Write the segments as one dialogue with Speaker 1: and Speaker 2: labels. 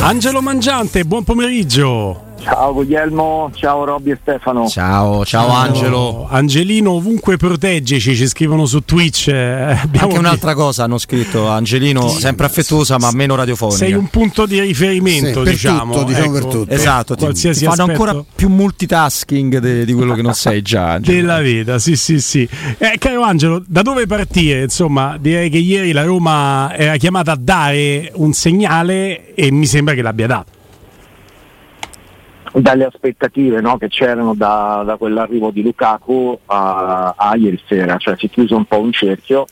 Speaker 1: Angelo Mangiante, buon pomeriggio.
Speaker 2: Ciao Guglielmo, ciao Robby e Stefano.
Speaker 3: Ciao, ciao Angelo.
Speaker 1: Angelino ovunque proteggeci, ci scrivono su Twitch. Eh, abbiamo
Speaker 3: Anche un'altra cosa hanno scritto Angelino, sempre affettuosa ma meno radiofonica.
Speaker 1: Sei un punto di riferimento,
Speaker 4: Sì, per
Speaker 1: diciamo.
Speaker 4: tutto, diciamo
Speaker 1: ecco.
Speaker 4: per tutto.
Speaker 3: Esatto, ti, ti fanno ancora più multitasking de- di quello che non sei già. Angelo.
Speaker 1: Della vita, sì, sì, sì. Eh, caro Angelo, da dove partire? Insomma, direi che ieri la Roma era chiamata a dare un segnale e mi sembra che l'abbia dato.
Speaker 2: Dalle aspettative no, che c'erano da, da quell'arrivo di Lukaku a, a ieri sera, cioè si è chiuso un po' un cerchio,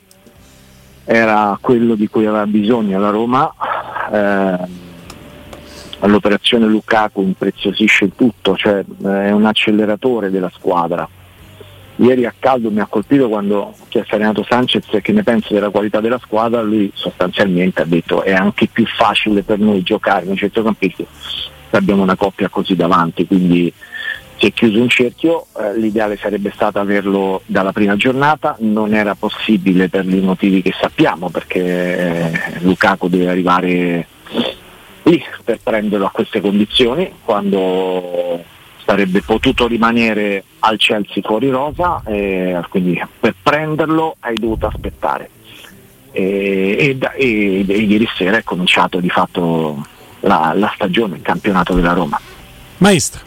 Speaker 2: era quello di cui aveva bisogno la Roma. eh, l'operazione Lukaku impreziosisce tutto, cioè eh, è un acceleratore della squadra. Ieri a caldo mi ha colpito quando ho chiesto a Renato Sanchez che ne pensa della qualità della squadra, lui sostanzialmente ha detto è anche più facile per noi giocare nei centrocampisti abbiamo una coppia così davanti, quindi si è chiuso un cerchio, eh, l'ideale sarebbe stato averlo dalla prima giornata, non era possibile per i motivi che sappiamo perché eh, Lukaku deve arrivare lì per prenderlo a queste condizioni quando sarebbe potuto rimanere al Chelsea fuori rosa e quindi per prenderlo hai dovuto aspettare. E, e e- e ieri sera è cominciato di fatto la, la stagione, il campionato della Roma.
Speaker 1: Maestro.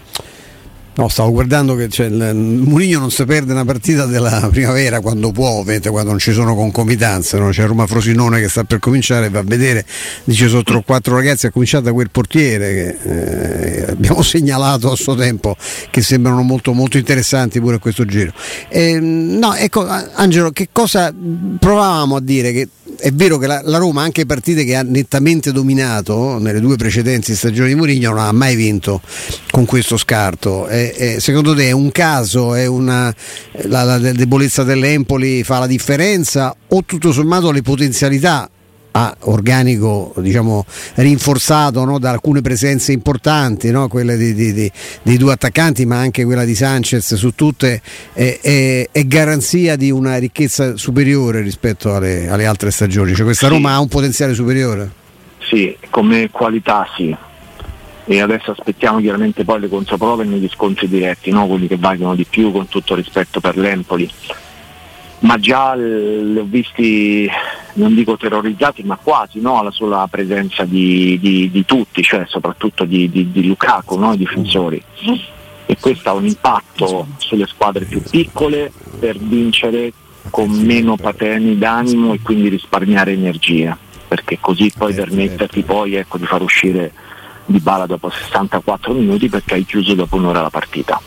Speaker 4: No, stavo guardando che cioè, Murigno non si perde una partita della primavera quando può, ovviamente quando non ci sono concomitanze, no? c'è Roma Frosinone che sta per cominciare, va a vedere, dice sotto quattro ragazzi, ha cominciato da quel portiere che eh, abbiamo segnalato a suo tempo, che sembrano molto, molto interessanti pure a questo giro. Eh, no, ecco Angelo, che cosa provavamo a dire? Che è vero che la, la Roma, anche partite che ha nettamente dominato nelle due precedenti stagioni di Mourinho, non ha mai vinto con questo scarto. E- e secondo te è un caso, è una, la, la debolezza dell'Empoli fa la differenza o tutto sommato le potenzialità a organico diciamo, rinforzato no, da alcune presenze importanti, no, quelle di- di- di- dei due attaccanti, ma anche quella di Sanchez su tutte, è, è- è garanzia di una ricchezza superiore rispetto alle, alle altre stagioni. Cioè, questa
Speaker 2: Sì.
Speaker 4: Roma ha un potenziale superiore?
Speaker 2: Sì, come qualità sì. E adesso aspettiamo chiaramente poi le controprove negli scontri diretti, no? quelli che valgono di più con tutto rispetto per l'Empoli. Ma già li ho visti, non dico terrorizzati, ma quasi no? alla sola presenza di, di- di tutti, cioè soprattutto di, di- Lukaku, no? i difensori. E questo ha un impatto sulle squadre più piccole per vincere con meno pateni d'animo e quindi risparmiare energia, perché così poi
Speaker 4: Certo,
Speaker 2: permetterti poi ecco, di far uscire di bala dopo 64 minuti perché hai chiuso dopo un'ora la partita.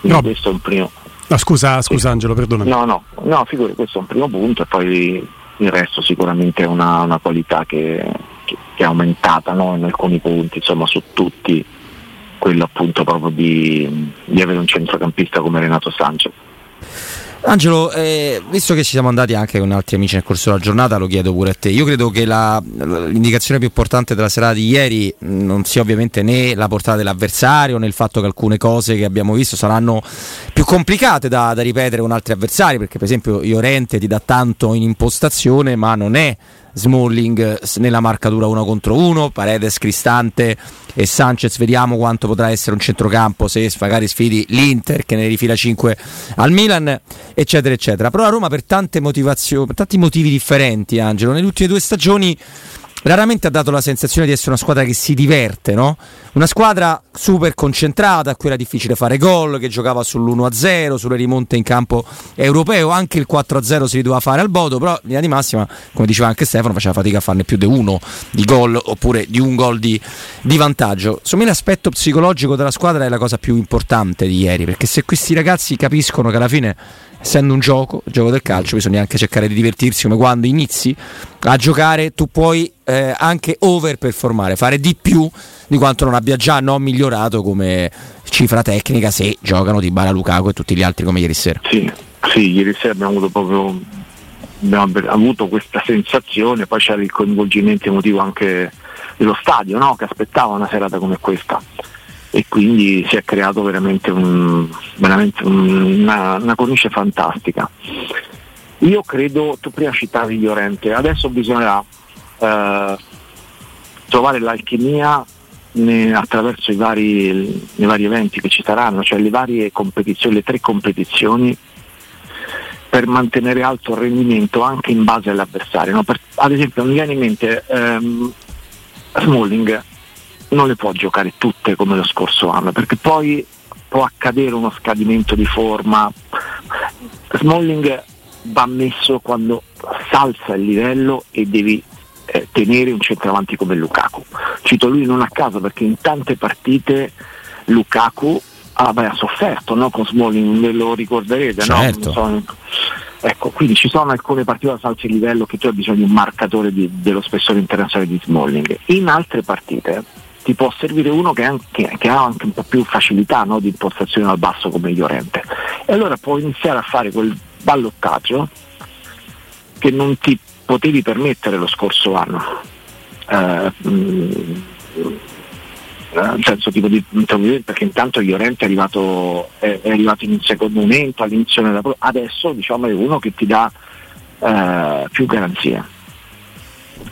Speaker 2: Quindi
Speaker 1: No.
Speaker 2: questo è un primo.
Speaker 1: No, scusa, scusa Angelo, perdonami.
Speaker 2: No, no, no, figuri, questo è un primo punto e poi il resto sicuramente è una, una qualità che, che- che è aumentata no? in alcuni punti, insomma su tutti, quello appunto proprio di, di avere un centrocampista come Renato Sanchez.
Speaker 3: Angelo, eh, visto che ci siamo andati anche con altri amici nel corso della giornata, lo chiedo pure a te. Io credo che la, l'indicazione più importante della serata di ieri non sia ovviamente né la portata dell'avversario né il fatto che alcune cose che abbiamo visto saranno più complicate da, da ripetere con altri avversari, perché per esempio Iorente ti dà tanto in impostazione, ma non è Smalling nella marcatura uno contro uno, Paredes, Cristante e Sanchez. Vediamo quanto potrà essere un centrocampo se magari sfidi l'Inter che ne rifila 5 al Milan, eccetera, eccetera. Però la Roma per per tanti motivi differenti, Angelo, nelle ultime due stagioni raramente ha dato la sensazione di essere una squadra che si diverte, no? Una squadra super concentrata, a cui era difficile fare gol, che giocava sull'1-0, sulle rimonte in campo europeo, anche il 4-0 si doveva fare al Bodo, però in linea di massima, come diceva anche Stefano, faceva fatica a farne più di uno di gol oppure di un gol di, di vantaggio. Secondo me l'aspetto psicologico della squadra è la cosa più importante di ieri, perché se questi ragazzi capiscono che alla fine essendo un gioco, il gioco del calcio, bisogna anche cercare di divertirsi come quando inizi a giocare tu puoi eh, anche overperformare, fare di più di quanto non abbia già no, migliorato come cifra tecnica se giocano di Bara Lukaku e tutti gli altri come ieri sera.
Speaker 2: Sì, sì ieri sera abbiamo avuto proprio abbiamo avuto questa sensazione, poi c'era il coinvolgimento emotivo anche dello stadio no? che aspettava una serata come questa e quindi si è creato veramente, un, veramente un, una, una cornice fantastica. Io credo, tu prima citavi Llorente, adesso bisognerà eh, trovare l'alchimia ne, attraverso i vari, i vari, eventi che ci saranno, cioè le varie competizioni, le tre competizioni, per mantenere alto il rendimento anche in base all'avversario. No? Per, ad esempio mi viene in mente ehm, Smalling non le può giocare tutte come lo scorso anno, perché poi può accadere uno scadimento di forma. Smalling va messo quando salza il livello e devi eh, tenere un centravanti come Lukaku. Cito lui non a caso perché in tante partite Lukaku ah, beh, ha sofferto no? con Smalling, me lo ricorderete,
Speaker 3: certo.
Speaker 2: no? Ecco, quindi ci sono alcune partite da salza il livello che tu hai bisogno di un marcatore di, dello spessore internazionale di Smalling. In altre partite ti può servire uno che, anche, che ha anche un po' più facilità no, di impostazione al basso come Llorente. E allora puoi iniziare a fare quel ballottaggio che non ti potevi permettere lo scorso anno. Eh, mh, nel senso tipo di perché intanto Llorente è arrivato, è, è arrivato in un secondo momento all'inizio della adesso diciamo è uno che ti dà eh, più garanzie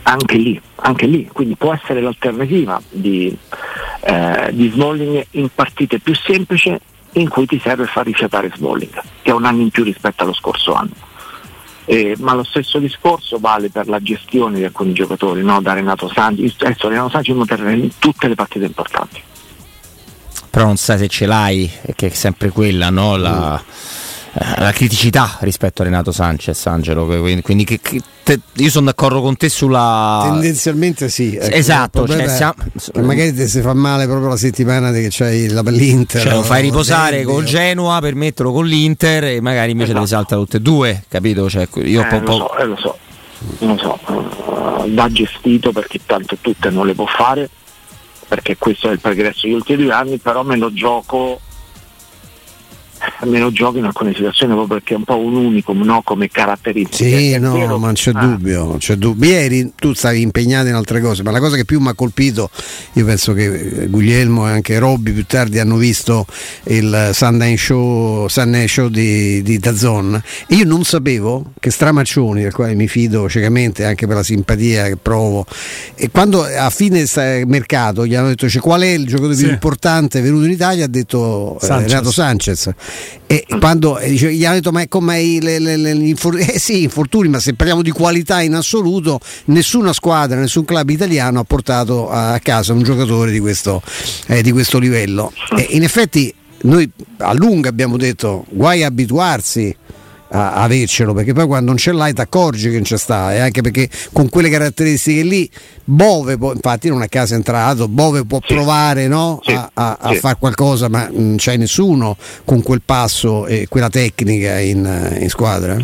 Speaker 2: anche lì, anche lì, quindi può essere l'alternativa di, eh, di Smalling in partite più semplici in cui ti serve far rifiatare Smalling, che è un anno in più rispetto allo scorso anno. Eh, ma lo stesso discorso vale per la gestione di alcuni giocatori, no? da Renato Sanci, adesso Renato Sanci in tutte le partite importanti.
Speaker 3: Però non sai se ce l'hai, che è sempre quella, no? La... Mm la criticità rispetto a Renato Sanchez, Angelo. Quindi, che, che te, io sono d'accordo con te sulla.
Speaker 4: Tendenzialmente sì.
Speaker 3: Ecco, esatto. Cioè, siamo...
Speaker 4: magari ti si fa male proprio la settimana che c'hai la, l'Inter.
Speaker 3: Cioè, lo fai riposare col Genoa per metterlo con l'Inter e magari invece esatto. te salta tutte e due, capito? Cioè, io
Speaker 2: eh, lo so, eh, lo so, lo so. Va gestito perché tanto tutte non le può fare perché questo è il progresso degli ultimi due anni, però me lo gioco meno gioco in alcune situazioni proprio perché è un po' un unicum no? come caratteristica.
Speaker 4: Sì, no, vero, ma c'è, ah. dubbio, c'è dubbio. Ieri tu stavi impegnato in altre cose, ma la cosa che più mi ha colpito, io penso che eh, Guglielmo e anche Robby più tardi hanno visto il Sunday Show, Sunday Show di, di Dazon e io non sapevo che Stramaccioni, del quale mi fido ciecamente anche per la simpatia che provo, e quando a fine mercato gli hanno detto cioè, qual è il giocatore sì. più importante venuto in Italia, ha detto eh, Sanchez. Renato Sanchez e quando dice, gli hanno detto: Ma come le, le, infortuni? Eh sì, infortuni, ma se parliamo di qualità in assoluto, nessuna squadra, nessun club italiano ha portato a casa un giocatore di questo, eh, di questo livello. E in effetti noi a lungo abbiamo detto guai a abituarsi a avercelo perché poi quando non ce l'hai ti accorgi che non c'è sta e anche perché con quelle caratteristiche lì Bove può, infatti non è caso entrato Bove può sì. provare no? sì. a, a, a sì. fare qualcosa ma non c'è nessuno con quel passo e quella tecnica in, in squadra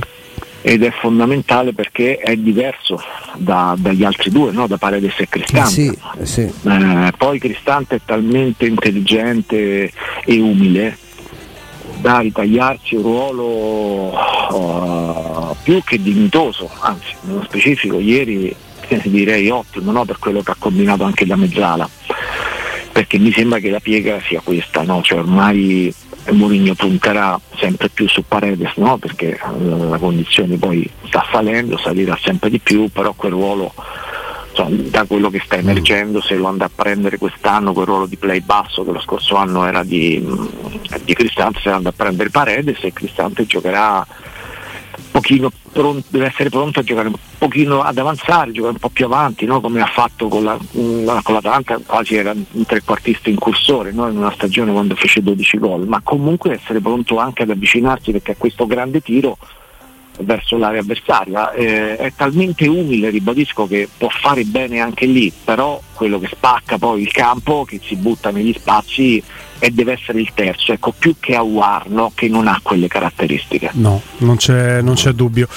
Speaker 2: ed è fondamentale perché è diverso da, dagli altri due, no? da Paredes e Cristante.
Speaker 4: Sì, sì.
Speaker 2: Eh, poi Cristante è talmente intelligente e umile da ritagliarsi un ruolo uh, più che dignitoso, anzi nello specifico ieri direi ottimo no? per quello che ha combinato anche da mezzala, perché mi sembra che la piega sia questa, no? cioè ormai Mourinho punterà sempre più su Paredes, no? perché la condizione poi sta salendo, salirà sempre di più, però quel ruolo da quello che sta mm. emergendo, se lo andrà a prendere quest'anno quel ruolo di play basso che lo scorso anno era di, di Cristante, se lo andrà a prendere Paredes e Cristante giocherà pochino pronto, deve essere pronto a giocare un pochino ad avanzare, giocare un po' più avanti, no? come ha fatto con, la, con l'Atalanta, quasi era un trequartista incursore no? in una stagione quando fece 12 gol, ma comunque essere pronto anche ad avvicinarsi perché a questo grande tiro verso l'area avversaria. Eh, è talmente umile, ribadisco, che può fare bene anche lì, però quello che spacca poi il campo, che si butta negli spazi e deve essere il terzo, ecco, più che Awar no? che non ha quelle caratteristiche.
Speaker 1: No, non c'è, non c'è, dubbio.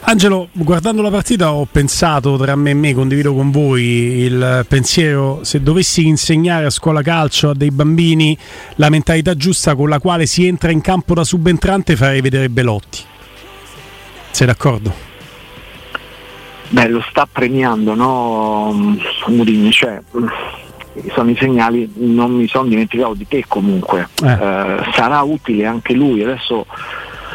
Speaker 1: Angelo, guardando la partita ho pensato tra me e me, condivido con voi il pensiero, se dovessi insegnare a scuola calcio a dei bambini la mentalità giusta con la quale si entra in campo da subentrante farei vedere Belotti sei d'accordo?
Speaker 2: Beh, lo sta premiando, no? Mourinho, cioè sono i segnali, non mi sono dimenticato di te comunque, eh. Eh, sarà utile anche lui, adesso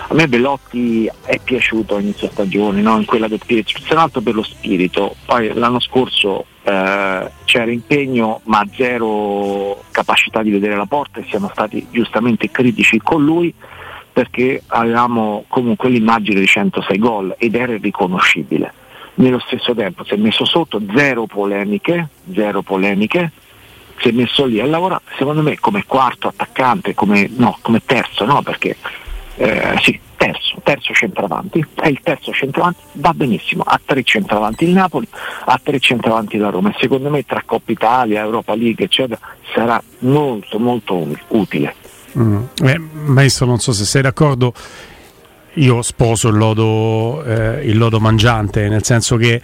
Speaker 2: a me Bellotti è piaciuto a inizio stagione, no? in quella del Pirec, se non altro per lo spirito, poi l'anno scorso eh, c'era impegno ma zero capacità di vedere la porta e siamo stati giustamente critici con lui perché avevamo comunque l'immagine di 106 gol ed era riconoscibile. Nello stesso tempo si è messo sotto zero polemiche, zero polemiche, si è messo lì a lavorare, secondo me come quarto attaccante, come, no, come terzo, no, perché eh, sì, terzo, terzo centravanti, è il terzo centravanti, va benissimo, ha tre centravanti il Napoli, ha tre centravanti la Roma e secondo me tra Coppa Italia, Europa League eccetera sarà molto molto utile.
Speaker 1: Mm. Eh, maestro, non so se sei d'accordo, io sposo il lodo, eh, il lodo mangiante, nel senso che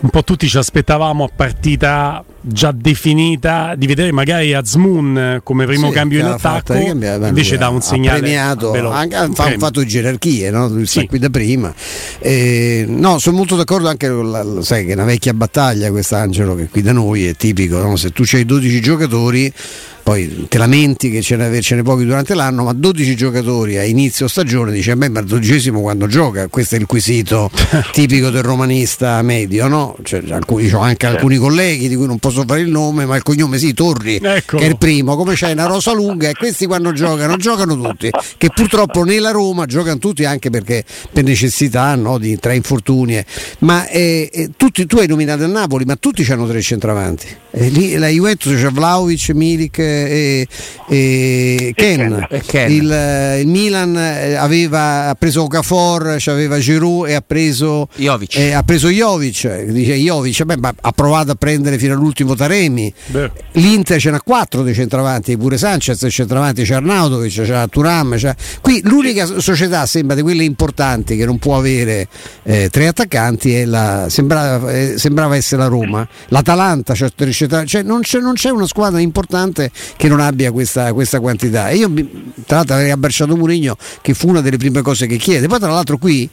Speaker 1: un po' tutti ci aspettavamo a partita già definita di vedere magari Azmoun come primo sì, cambio in attacco invece dà un segnale
Speaker 4: ha premiato anche, ha fatto gerarchie no? sì. qui da prima eh, no sono molto d'accordo anche con la, sai che è una vecchia battaglia quest'Angelo che qui da noi è tipico no? se tu hai 12 giocatori poi te lamenti che ce ne, ce ne pochi durante l'anno, ma 12 giocatori a inizio stagione dice: Beh, ma il dodicesimo quando gioca? Questo è il quesito tipico del romanista medio, no? Cioè, alcuni, ho anche alcuni colleghi di cui non posso fare il nome, ma il cognome sì, Torri, ecco. che è il primo, come c'è una rosa lunga, e questi quando giocano, giocano tutti, che purtroppo nella Roma giocano tutti anche perché per necessità no, di, tra infortuni. Ma eh, eh, tutti, tu hai nominato il Napoli, ma tutti hanno tre centravanti. Eh, lì, la Juventus c'è Vlaovic, Milik e, e, Ken. e Ken. Il, il, Milan eh, aveva ha preso Okafor, aveva Giroud e ha preso
Speaker 3: Jovic.
Speaker 4: Eh, ha preso Jovic, dice Jovic beh, ha provato a prendere fino all'ultimo Taremi. Beh. L'Inter ce n'ha quattro dei centravanti, pure Sanchez, il centravanti c'è Arnautovic, c'è Turam. C'è... Qui l'unica società sembra di quelle importanti che non può avere eh, tre attaccanti la, sembrava, eh, sembrava, essere la Roma. L'Atalanta, cioè, cioè non, c'è, non c'è una squadra importante che non abbia questa, questa quantità. E io tra l'altro avrei abbracciato Murigno che fu una delle prime cose che chiede. Poi tra l'altro qui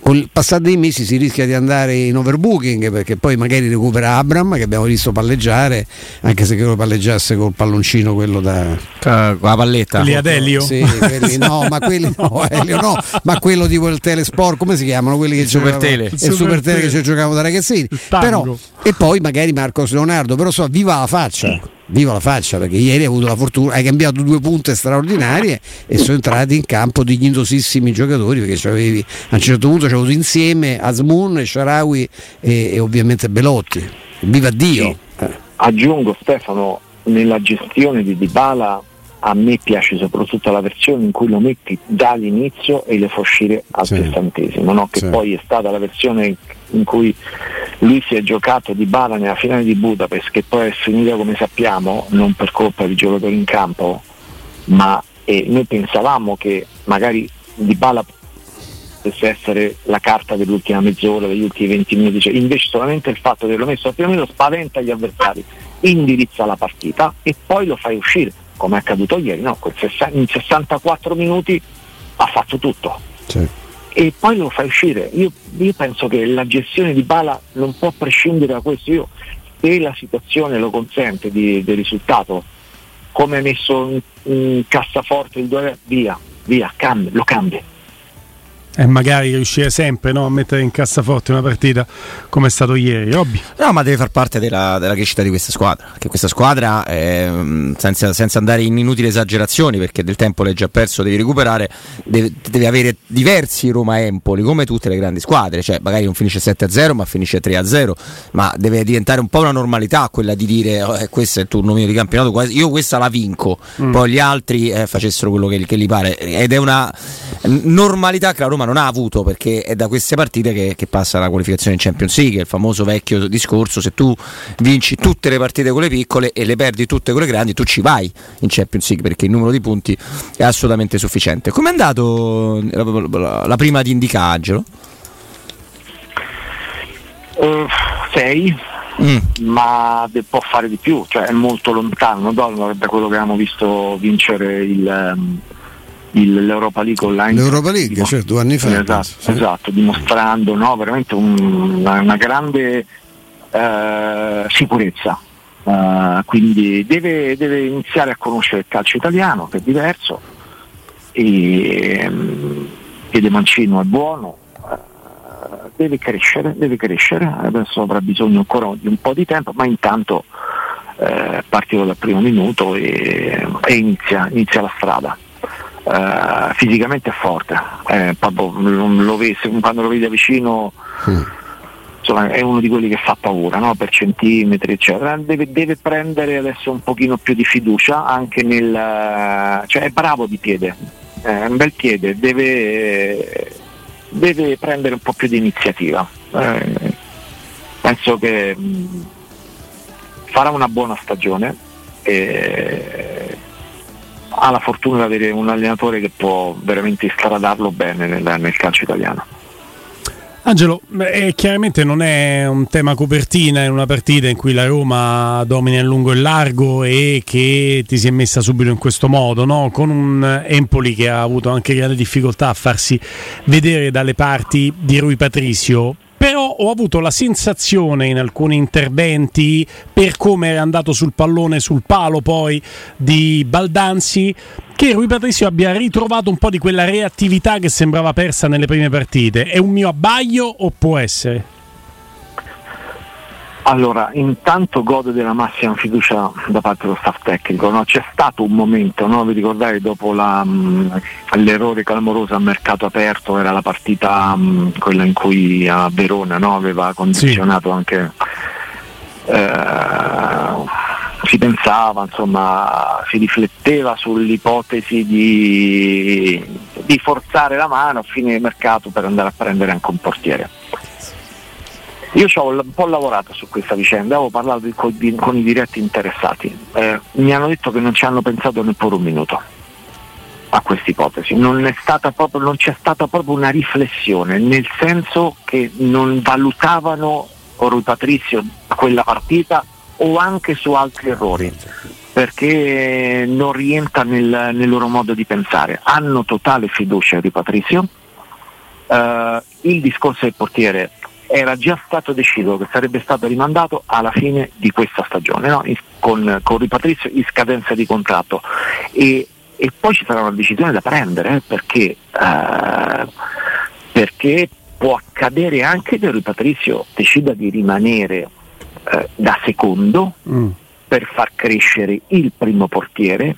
Speaker 4: con il passare dei mesi si rischia di andare in overbooking perché poi magari recupera Abram che abbiamo visto palleggiare anche se credo palleggiasse col palloncino quello da
Speaker 3: con la palletta?
Speaker 1: Lì ad Elio?
Speaker 4: Sì, quelli, no ma quelli no, Elio no ma quello tipo il telesport come si chiamano quelli che il
Speaker 3: super tele
Speaker 4: il super, super tele che ci giocavamo da ragazzini. Però, e poi magari Marcos Leonardo però so viva la faccia viva la faccia perché ieri hai avuto la fortuna, hai cambiato due punte straordinarie e sono entrati in campo dignitosissimi giocatori perché avevi, a un certo punto ci avuto insieme Asmun, Sharawi e, e, ovviamente Belotti. Viva Dio!
Speaker 2: Sì. Aggiungo Stefano, nella gestione di Dybala a me piace soprattutto la versione in cui lo metti dall'inizio e le fa uscire al sì. sessantesimo, no? che sì. poi è stata la versione in cui lui si è giocato di bala nella finale di Budapest che poi è finita come sappiamo non per colpa di giocatori in campo ma eh, noi pensavamo che magari di bala potesse essere la carta dell'ultima mezz'ora, degli ultimi 20 minuti, cioè, invece solamente il fatto che l'ho messo al primo minuto spaventa gli avversari, indirizza la partita e poi lo fai uscire come è accaduto ieri, no, in 64 minuti ha fatto tutto. Sì. E poi lo fai uscire. Io, io, penso che la gestione di Bala non può prescindere da questo. Io, se la situazione lo consente di, del risultato, come hai messo in, in cassaforte il 2 via, via, cambi, lo cambi
Speaker 1: e magari riuscire sempre no, a mettere in cassaforte una partita come è stato ieri. Robby.
Speaker 3: No, ma deve far parte della, della, crescita di questa squadra. Che questa squadra, eh, senza, senza, andare in inutili esagerazioni, perché del tempo l'hai già perso, devi recuperare, deve, deve avere diversi Roma-Empoli, come tutte le grandi squadre. Cioè, magari non finisce 7-0, ma finisce 3-0. Ma deve diventare un po' una normalità quella di dire oh, eh, questo è il turno mio di campionato, io questa la vinco, mm. poi gli altri eh, facessero quello che, che gli pare. Ed è una normalità che la Roma non ha avuto perché è da queste partite che, che, passa la qualificazione in Champions League, il famoso vecchio discorso, se tu vinci tutte le partite con le piccole e le perdi tutte con le grandi, tu ci vai in Champions League perché il numero di punti è assolutamente sufficiente. Come è andato la, prima di Indicagelo?
Speaker 2: Uh, sei, mm. ma può fare di più, cioè è molto lontano da quello che abbiamo visto vincere il, um, il, l'Europa League online.
Speaker 4: L'Europa League, dimos- certo, due anni fa.
Speaker 2: Esatto, sì. esatto dimostrando no, veramente un, una, una, grande eh, sicurezza. Uh, quindi deve, deve, iniziare a conoscere il calcio italiano che è diverso e um, De Mancino è buono uh, deve crescere deve crescere adesso avrà bisogno ancora di un po' di tempo ma intanto uh, partito dal primo minuto e, e inizia, inizia la strada Uh, fisicamente è forte, eh, lo vede, quando lo vedi da vicino mm. insomma, è uno di quelli che fa paura no? per centimetri eccetera, deve, deve, prendere adesso un pochino più di fiducia anche nel... cioè è bravo di piede, è un bel piede, deve, deve prendere un po' più di iniziativa. Eh, penso che mh, mm, farà una buona stagione. E, ha la fortuna di avere un allenatore che può veramente istradarlo bene nel, nel calcio italiano.
Speaker 1: Angelo, eh, chiaramente non è un tema copertina in una partita in cui la Roma domina in lungo e largo e che ti si è messa subito in questo modo, no? con un Empoli che ha avuto anche grande difficoltà a farsi vedere dalle parti di Rui Patricio però ho avuto la sensazione in alcuni interventi, per come era andato sul pallone, sul palo poi di Baldanzi, che Rui Patricio abbia ritrovato un po' di quella reattività che sembrava persa nelle prime partite. È un mio abbaglio o può essere?
Speaker 2: Allora, intanto gode della massima fiducia da parte dello staff tecnico. No? C'è stato un momento, no? vi ricordate, dopo la, mh, l'errore clamoroso a mercato aperto, era la partita mh, quella in cui a Verona no? aveva condizionato sì. anche... Eh, si pensava, insomma, si rifletteva sull'ipotesi di, di forzare la mano a fine mercato per andare a prendere anche un portiere io ci ho un po' lavorato su questa vicenda, avevo parlato con, con, i diretti interessati, eh, mi hanno detto che non ci hanno pensato neppure un minuto a questa ipotesi, non, non c'è stata proprio una riflessione, nel senso che non valutavano Rui Patrizio quella partita o anche su altri errori perché non rientra nel, nel loro modo di pensare. Hanno totale fiducia di Patrizio. Uh, il discorso del portiere era già stato deciso che sarebbe stato rimandato alla fine di questa stagione, no? con, con Ripatrizio in scadenza di contratto. E, e, poi ci sarà una decisione da prendere eh, perché, eh, perché, può accadere anche che Ripatrizio decida di rimanere eh, da secondo mm. per far crescere il primo portiere,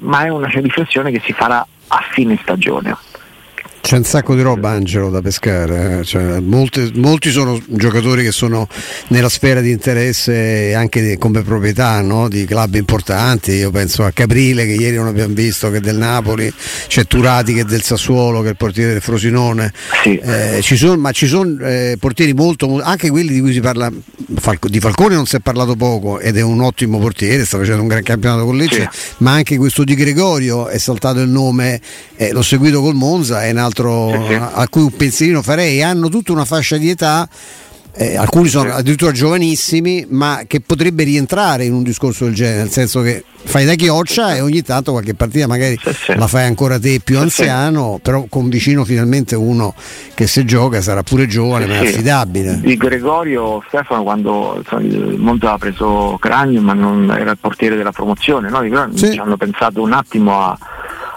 Speaker 2: ma è una riflessione che si farà a fine stagione.
Speaker 4: C'è un sacco di roba Angelo da pescare, eh? cioè, molti, molti, sono giocatori che sono nella sfera di interesse anche di, come proprietà no? di club importanti, io penso a Caprile che ieri non abbiamo visto che è del Napoli, c'è Turati che è del Sassuolo che è il portiere del Frosinone, sì. eh, ci sono, ma ci sono eh, portieri molto, anche quelli di cui si parla, Falco, di Falcone non si è parlato poco ed è un ottimo portiere, sta facendo un gran campionato con Lecce, sì. ma anche questo di Gregorio è saltato il nome, eh, l'ho seguito col Monza, è un altro altro a cui un pensierino farei, hanno tutta una fascia di età eh, alcuni sono addirittura giovanissimi, ma che potrebbe rientrare in un discorso del genere, nel senso che fai da chioccia e ogni tanto qualche partita magari la fai ancora te più anziano, però con vicino finalmente uno che se gioca sarà pure giovane ma è affidabile.
Speaker 2: Di Gregorio Stefano quando insomma, il Monza aveva preso Cragno ma non era il portiere della promozione, no? Di Gregorio
Speaker 4: Sì.
Speaker 2: ci hanno pensato un attimo a,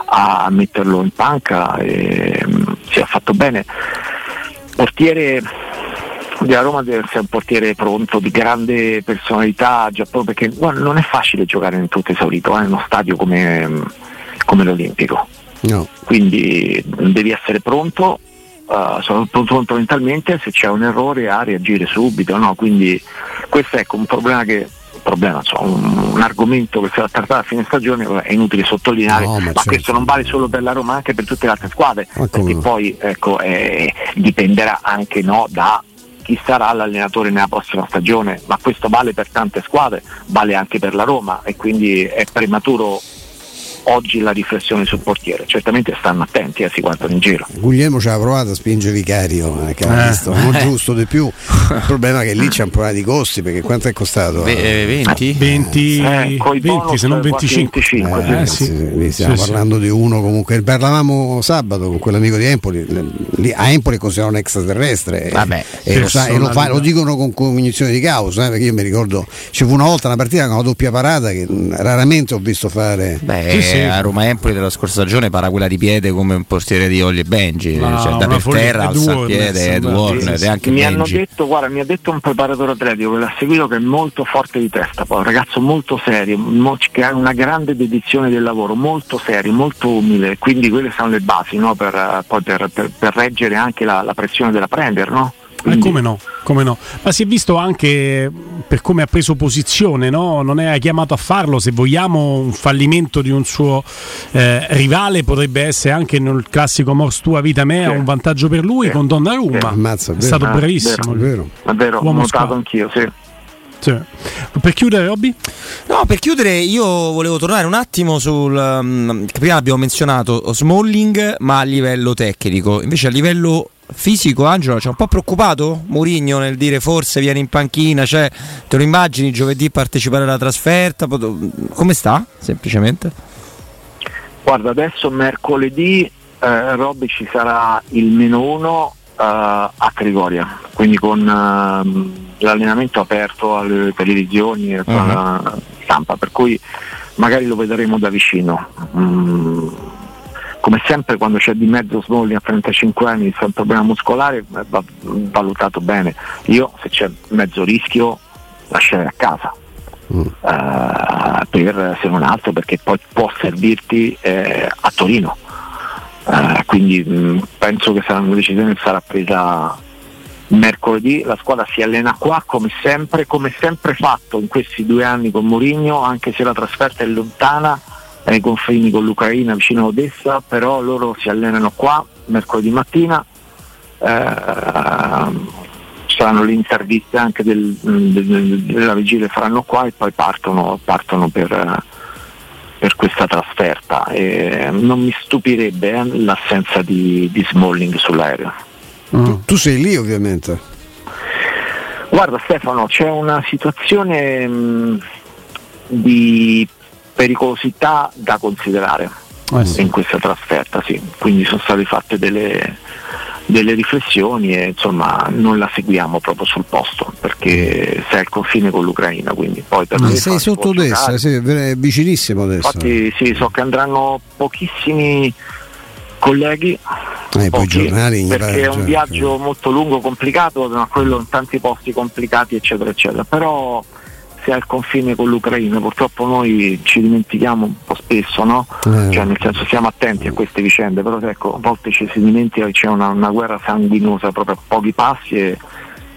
Speaker 2: a metterlo in panca e mm, si è fatto bene. Portiere della Roma deve essere un portiere pronto, di grande personalità, già proprio perché guarda, non è facile giocare in tutto esaurito, eh, in uno stadio come, come l'Olimpico
Speaker 4: No.
Speaker 2: quindi devi essere pronto, eh, sono pronto mentalmente, se c'è un errore a reagire subito, no? quindi questo è ecco, un problema che problema, insomma, un, un argomento che sarà trattato a fine stagione è inutile sottolineare,
Speaker 4: No, ma
Speaker 2: ma,
Speaker 4: certo.
Speaker 2: questo non vale solo per la Roma, anche per tutte le altre squadre,
Speaker 4: Ma come
Speaker 2: perché
Speaker 4: no.
Speaker 2: poi ecco, eh, dipenderà anche no, da chi sarà l'allenatore nella prossima stagione, ma questo vale per tante squadre, vale anche per la Roma e quindi è prematuro oggi la riflessione sul portiere. Certamente stanno attenti e si guardano in giro.
Speaker 4: Guglielmo ci ha provato a spingere Vicario, eh, che aveva
Speaker 1: Eh.
Speaker 4: visto non giusto di più. Il problema è che lì c'è un problema di costi, perché quanto è costato?
Speaker 3: Ve- eh, 20?
Speaker 1: 20,
Speaker 2: Eh, coi
Speaker 1: 20
Speaker 2: bonus
Speaker 1: se non
Speaker 2: quasi
Speaker 1: 25.
Speaker 2: 25,
Speaker 4: Eh,
Speaker 1: Eh,
Speaker 4: sì,
Speaker 1: sì.
Speaker 4: stiamo
Speaker 1: Sì, sì.
Speaker 4: parlando di uno comunque. Parlavamo sabato con quell'amico di Empoli. Lì, a Empoli è considerato un extraterrestre.
Speaker 3: Vabbè,
Speaker 4: e, lo, sa- e lo, fa- lo dicono con cognizione di causa. eh, perché io mi ricordo ci fu una volta una partita con una doppia parata che raramente ho visto fare.
Speaker 3: Beh,
Speaker 1: Sì,
Speaker 3: a Roma Empoli della scorsa stagione para quella di piede come un portiere di Olli e Benji,
Speaker 1: No,
Speaker 3: cioè, da per terra alza piede, Ed. Warner e anche
Speaker 2: mi hanno
Speaker 3: Benji.
Speaker 2: detto, guarda, mi ha detto un preparatore atletico che l'ha seguito che è molto forte di testa, poi un ragazzo molto serio, mo- che ha una grande dedizione del lavoro, molto serio, molto umile, quindi quelle sono le basi no, per, eh, poi per, per- per reggere anche la, la pressione della Premier, no?
Speaker 1: Eh,
Speaker 2: Quindi-
Speaker 1: come no, come no. Ma si è visto anche per come ha preso posizione, no? non è chiamato a farlo. Se vogliamo, un fallimento di un suo eh, rivale potrebbe essere anche nel classico Mors tua vita mea,
Speaker 2: Sì.
Speaker 1: un vantaggio per lui
Speaker 2: Sì.
Speaker 1: con Donnarumma.
Speaker 2: Sì.
Speaker 4: Ammazza, è
Speaker 1: stato
Speaker 2: Ah,
Speaker 1: bravissimo.
Speaker 4: È vero.
Speaker 2: È vero, ho notato anch'io, sì.
Speaker 1: Sì. Per chiudere, Robby?
Speaker 3: No, per chiudere io volevo tornare un attimo sul... um, prima abbiamo menzionato Smalling, ma a livello tecnico. Invece a livello fisico, Angelo, c'è un po' preoccupato Mourinho nel dire forse viene in panchina, cioè te lo immagini giovedì partecipare alla trasferta? Come sta, semplicemente?
Speaker 2: Guarda, adesso mercoledì eh, Robby ci sarà il meno uno eh, a Trigoria, quindi con ehm, l'allenamento aperto alle televisioni e alla stampa, per cui magari lo vedremo da vicino. Mm, come sempre quando c'è di mezzo Smalling a 35 anni se è un problema muscolare eh, va valutato bene. Io se c'è mezzo rischio lascerei a casa. eh, per se non altro perché poi può servirti eh, a Torino. Eh, quindi mh, penso che sarà una decisione che sarà presa mercoledì. La squadra si allena qua come sempre, come sempre fatto in questi due anni con Mourinho, anche se la trasferta è lontana ai confini con l'Ucraina vicino a Odessa, però loro si allenano qua mercoledì mattina. Eh, saranno le interviste anche del- del- del- della vigilia faranno qua e poi partono, partono per, per questa trasferta. E non mi stupirebbe eh, l'assenza di, di Smalling sull'aereo.
Speaker 4: Tu, tu sei lì ovviamente.
Speaker 2: Guarda Stefano, c'è una situazione mh, di pericolosità da considerare
Speaker 1: Eh sì.
Speaker 2: in questa trasferta, sì. quindi sono state fatte delle, delle riflessioni e insomma non la seguiamo proprio sul posto perché sei al confine con l'Ucraina, quindi poi per
Speaker 4: Ma sei sotto
Speaker 2: giocare.
Speaker 4: sei vicinissimo adesso.
Speaker 2: Infatti sì, so che andranno pochissimi colleghi,
Speaker 4: Eh,
Speaker 2: pochi,
Speaker 4: giornali
Speaker 2: perché è un
Speaker 4: cioè,
Speaker 2: viaggio molto lungo, complicato, ma quello in tanti posti complicati eccetera eccetera, però se al confine con l'Ucraina purtroppo noi ci dimentichiamo un po' spesso, no?
Speaker 4: Eh.
Speaker 2: Cioè nel senso siamo attenti a queste vicende, però ecco, a volte ci si dimentica che c'è una, una guerra sanguinosa proprio a pochi passi e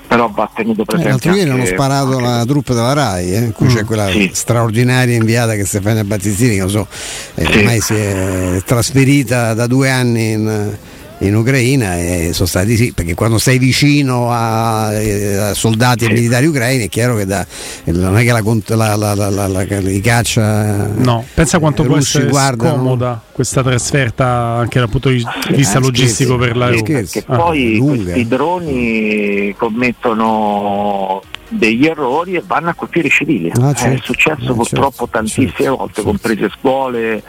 Speaker 2: però va tenuto
Speaker 4: Eh,
Speaker 2: presente.
Speaker 4: l'altro ieri hanno sparato
Speaker 2: anche-
Speaker 4: la truppa della RAI, eh, in cui c'è quella
Speaker 2: Sì.
Speaker 4: straordinaria inviata che Stefania Battistini, che so, eh,
Speaker 2: Sì.
Speaker 4: ormai si è trasferita da due anni in, in Ucraina e sono stati sì, perché quando sei vicino a, eh, a soldati e militari ucraini è chiaro che da, non è che la, la, la, la i caccia
Speaker 1: no, pensa quanto può essere guardano. scomoda questa trasferta anche dal punto di vista eh, logistico
Speaker 2: scherzi,
Speaker 1: per la
Speaker 2: Roma. Perché ah, poi lunga. questi droni commettono degli errori e vanno a colpire i civili. Ah, certo. È successo ah, purtroppo certo. tantissime certo. volte, certo. comprese scuole,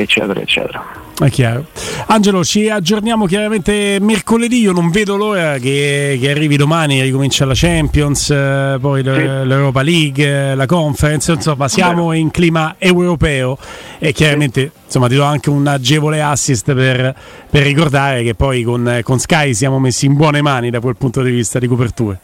Speaker 2: eccetera, eccetera.
Speaker 1: È chiaro. Angelo, ci aggiorniamo chiaramente mercoledì. Io non vedo l'ora che, che arrivi domani, ricomincia la Champions, eh, poi sì. l'Europa League, la Conference. Insomma, siamo in clima europeo e chiaramente insomma, ti do anche un agevole assist per, per ricordare che poi con, con Sky siamo messi in buone mani da quel punto di vista di coperture.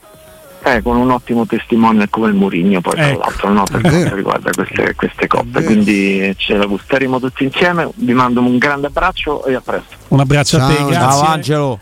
Speaker 2: Eh, con un ottimo testimone come il Murigno poi ecco. tra l'altro no, per quanto riguarda queste, queste coppe. quindi ce la gusteremo tutti insieme. Vi mando un grande abbraccio e a presto.
Speaker 1: Un abbraccio ciao, a te grazie.
Speaker 3: ciao Angelo